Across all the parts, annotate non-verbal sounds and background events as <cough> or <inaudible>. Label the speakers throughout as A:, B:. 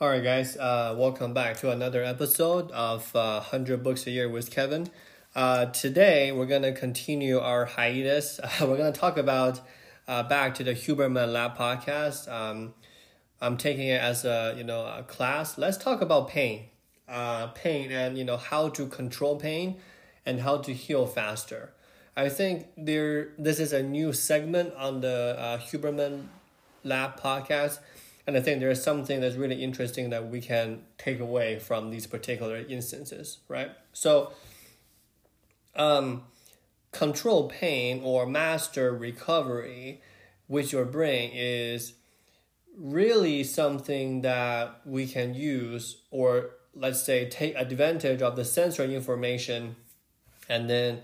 A: All right, guys, uh, welcome back to another episode of uh, 100 Books a Year with Kevin. Uh, today, we're going to continue our hiatus. <laughs> we're going to talk about uh, back to the Huberman Lab podcast. Um, I'm taking it as a you know a class. Let's talk about pain, uh, pain, and you know how to control pain and how to heal faster. I think there this is a new segment on the uh, Huberman Lab podcast and I think there's something that's really interesting that we can take away from these particular instances, right? So, um, control pain or master recovery with your brain is really something that we can use or let's say take advantage of the sensory information and then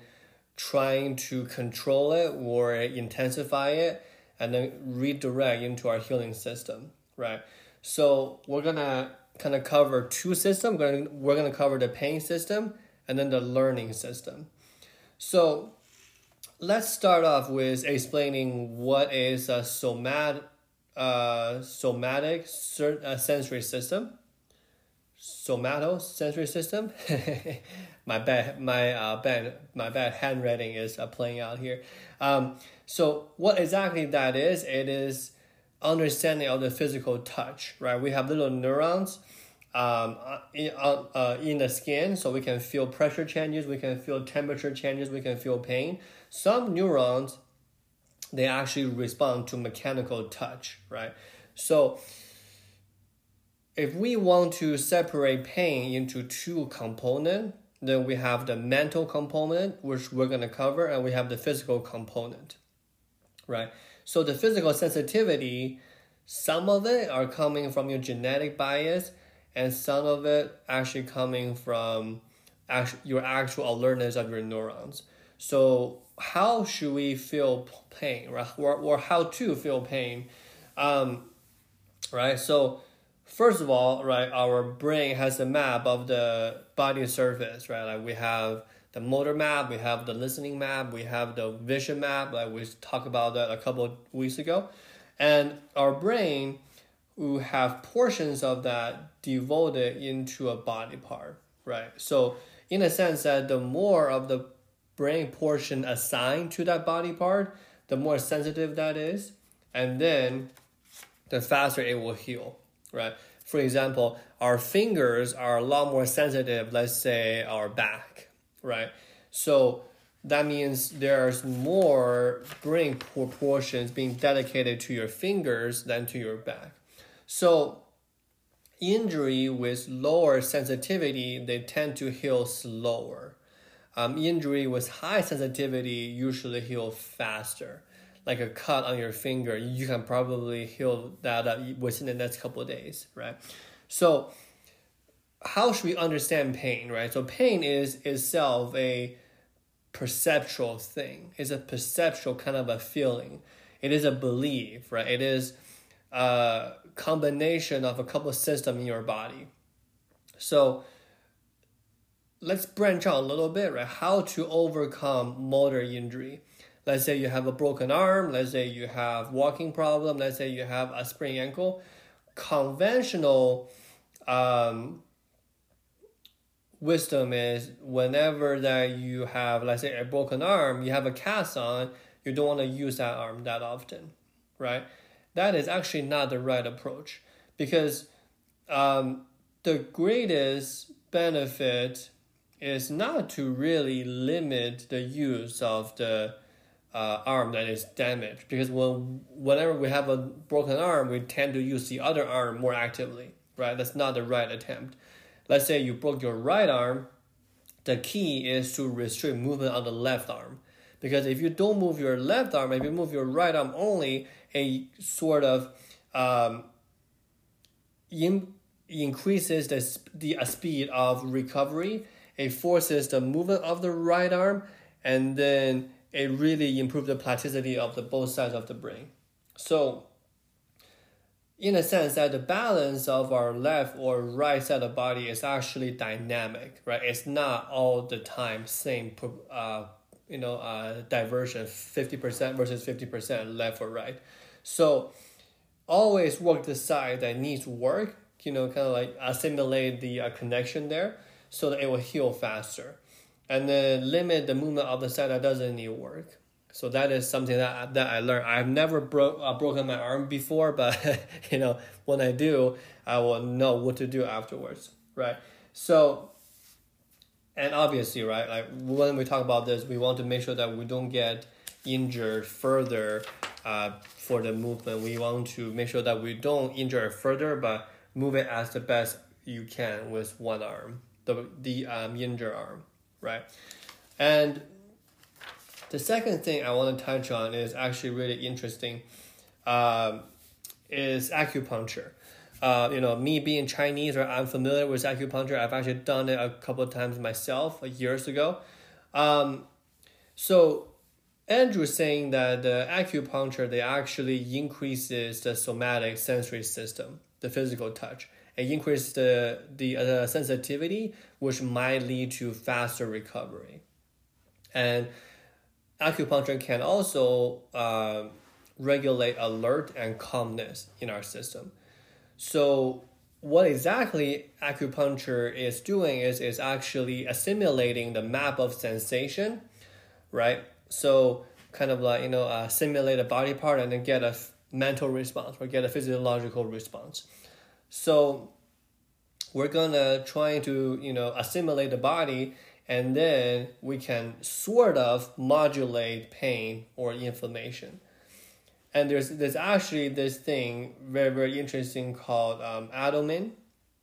A: trying to control it or intensify it and then redirect into our healing system right? So we're gonna kind of cover two systems. We're gonna, we're gonna cover the pain system and then the learning system. So let's start off with explaining what is a somat, uh, somatic uh, sensory system. Somato sensory system. <laughs> my bad, my uh, bad, my bad handwriting is uh, playing out here. Um, so what exactly that is? It is understanding of the physical touch, right? We have little neurons um, uh, in, uh, uh, in the skin, so we can feel pressure changes, we can feel temperature changes, we can feel pain. Some neurons, they actually respond to mechanical touch, right? So, if we want to separate pain into two components, then we have the mental component, which we're going to cover, and we have the physical component, right? So the physical sensitivity, some of it are coming from your genetic bias, and some of it actually coming from your actual alertness of your neurons. So how should we feel pain, right? Or, or how to feel pain, um, right? So first of all, right, our brain has a map of the body surface, right? Like we have the motor map, we have the listening map, we have the vision map, like we talked about that a couple weeks ago. And our brain we have portions of that devoted into a body part, right? So in a sense that the more of the brain portion assigned to that body part, the more sensitive that is, and then the faster it will heal, right? For example, our fingers are a lot more sensitive, let's say our back, right? So that means there's more brain proportions being dedicated to your fingers than to your back. So injury with lower sensitivity, they tend to heal slower. Um, injury with high sensitivity usually heal faster. Like a cut on your finger, you can probably heal that within the next couple of days, right? So how should we understand pain, right? So pain is itself a perceptual thing. It's a perceptual kind of a feeling. It is a belief, right? It is a combination of a couple of systems in your body. So let's branch out a little bit, right? How to overcome motor injury. Let's say you have a broken arm, let's say you have walking problem, let's say you have a sprained ankle. Conventional um, wisdom is whenever that you have, let's say, a broken arm, you have a cast on, you don't want to use that arm that often, right? That is actually not the right approach because um, the greatest benefit is not to really limit the use of the uh, arm that is damaged because when whenever we have a broken arm, we tend to use the other arm more actively, right? That's not the right attempt let's say you broke your right arm, the key is to restrict movement on the left arm. Because if you don't move your left arm, if you move your right arm only, a sort of um, in, increases the, the uh, speed of recovery. It forces the movement of the right arm, and then it really improves the plasticity of the both sides of the brain. So in a sense that the balance of our left or right side of the body is actually dynamic, right? It's not all the time same, uh, you know, uh, diversion, 50% versus 50% left or right. So always work the side that needs work you know, kind of like assimilate the uh, connection there so that it will heal faster. And then limit the movement of the side that doesn't need work. So that is something that, that I learned. I've never broke uh, broken my arm before, but <laughs> you know, when I do, I will know what to do afterwards, right? So, and obviously, right, like when we talk about this, we want to make sure that we don't get injured further uh, for the movement. We want to make sure that we don't injure it further, but move it as the best you can with one arm, the the um, injured arm, right? And the second thing I want to touch on is actually really interesting, um, is acupuncture. Uh, you know, me being Chinese, or I'm familiar with acupuncture. I've actually done it a couple of times myself, years ago. Um, so Andrew saying that the acupuncture they actually increases the somatic sensory system, the physical touch. It increases the the uh, sensitivity, which might lead to faster recovery, and acupuncture can also uh, regulate alert and calmness in our system. So what exactly acupuncture is doing is is actually assimilating the map of sensation, right? So kind of like you know uh, simulate a body part and then get a mental response or get a physiological response. So we're gonna try to you know assimilate the body and then we can sort of modulate pain or inflammation. And there's there's actually this thing very very interesting called um, abdomen.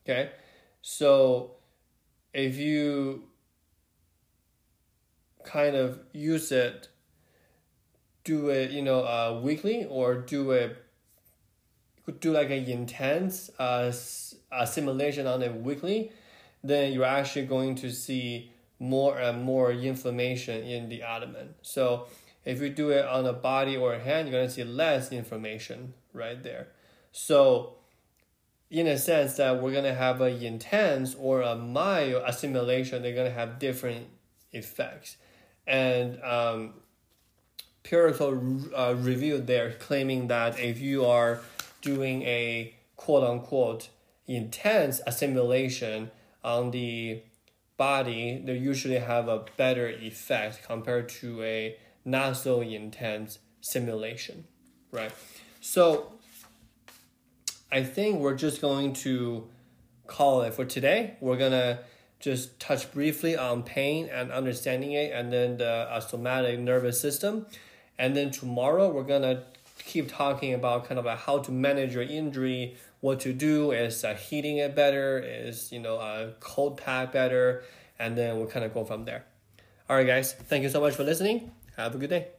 A: Okay, so if you kind of use it do it you know uh, weekly or do it do like an intense uh, assimilation on it weekly then you're actually going to see more and more inflammation in the abdomen. So if you do it on a body or a hand you're to see less inflammation right there. So in a sense that we're to have an intense or a mild assimilation they're to have different effects. And um, Empirical uh, review there claiming that if you are doing a quote unquote intense assimilation on the body, they usually have a better effect compared to a not so intense simulation, right? So I think we're just going to call it for today. We're gonna just touch briefly on pain and understanding it, and then the uh, somatic nervous system. And then tomorrow we're gonna keep talking about kind of like how to manage your injury, what to do is uh, heating it better, is you know a uh, cold pack better, and then we'll kind of go from there. All right, guys, thank you so much for listening. Have a good day.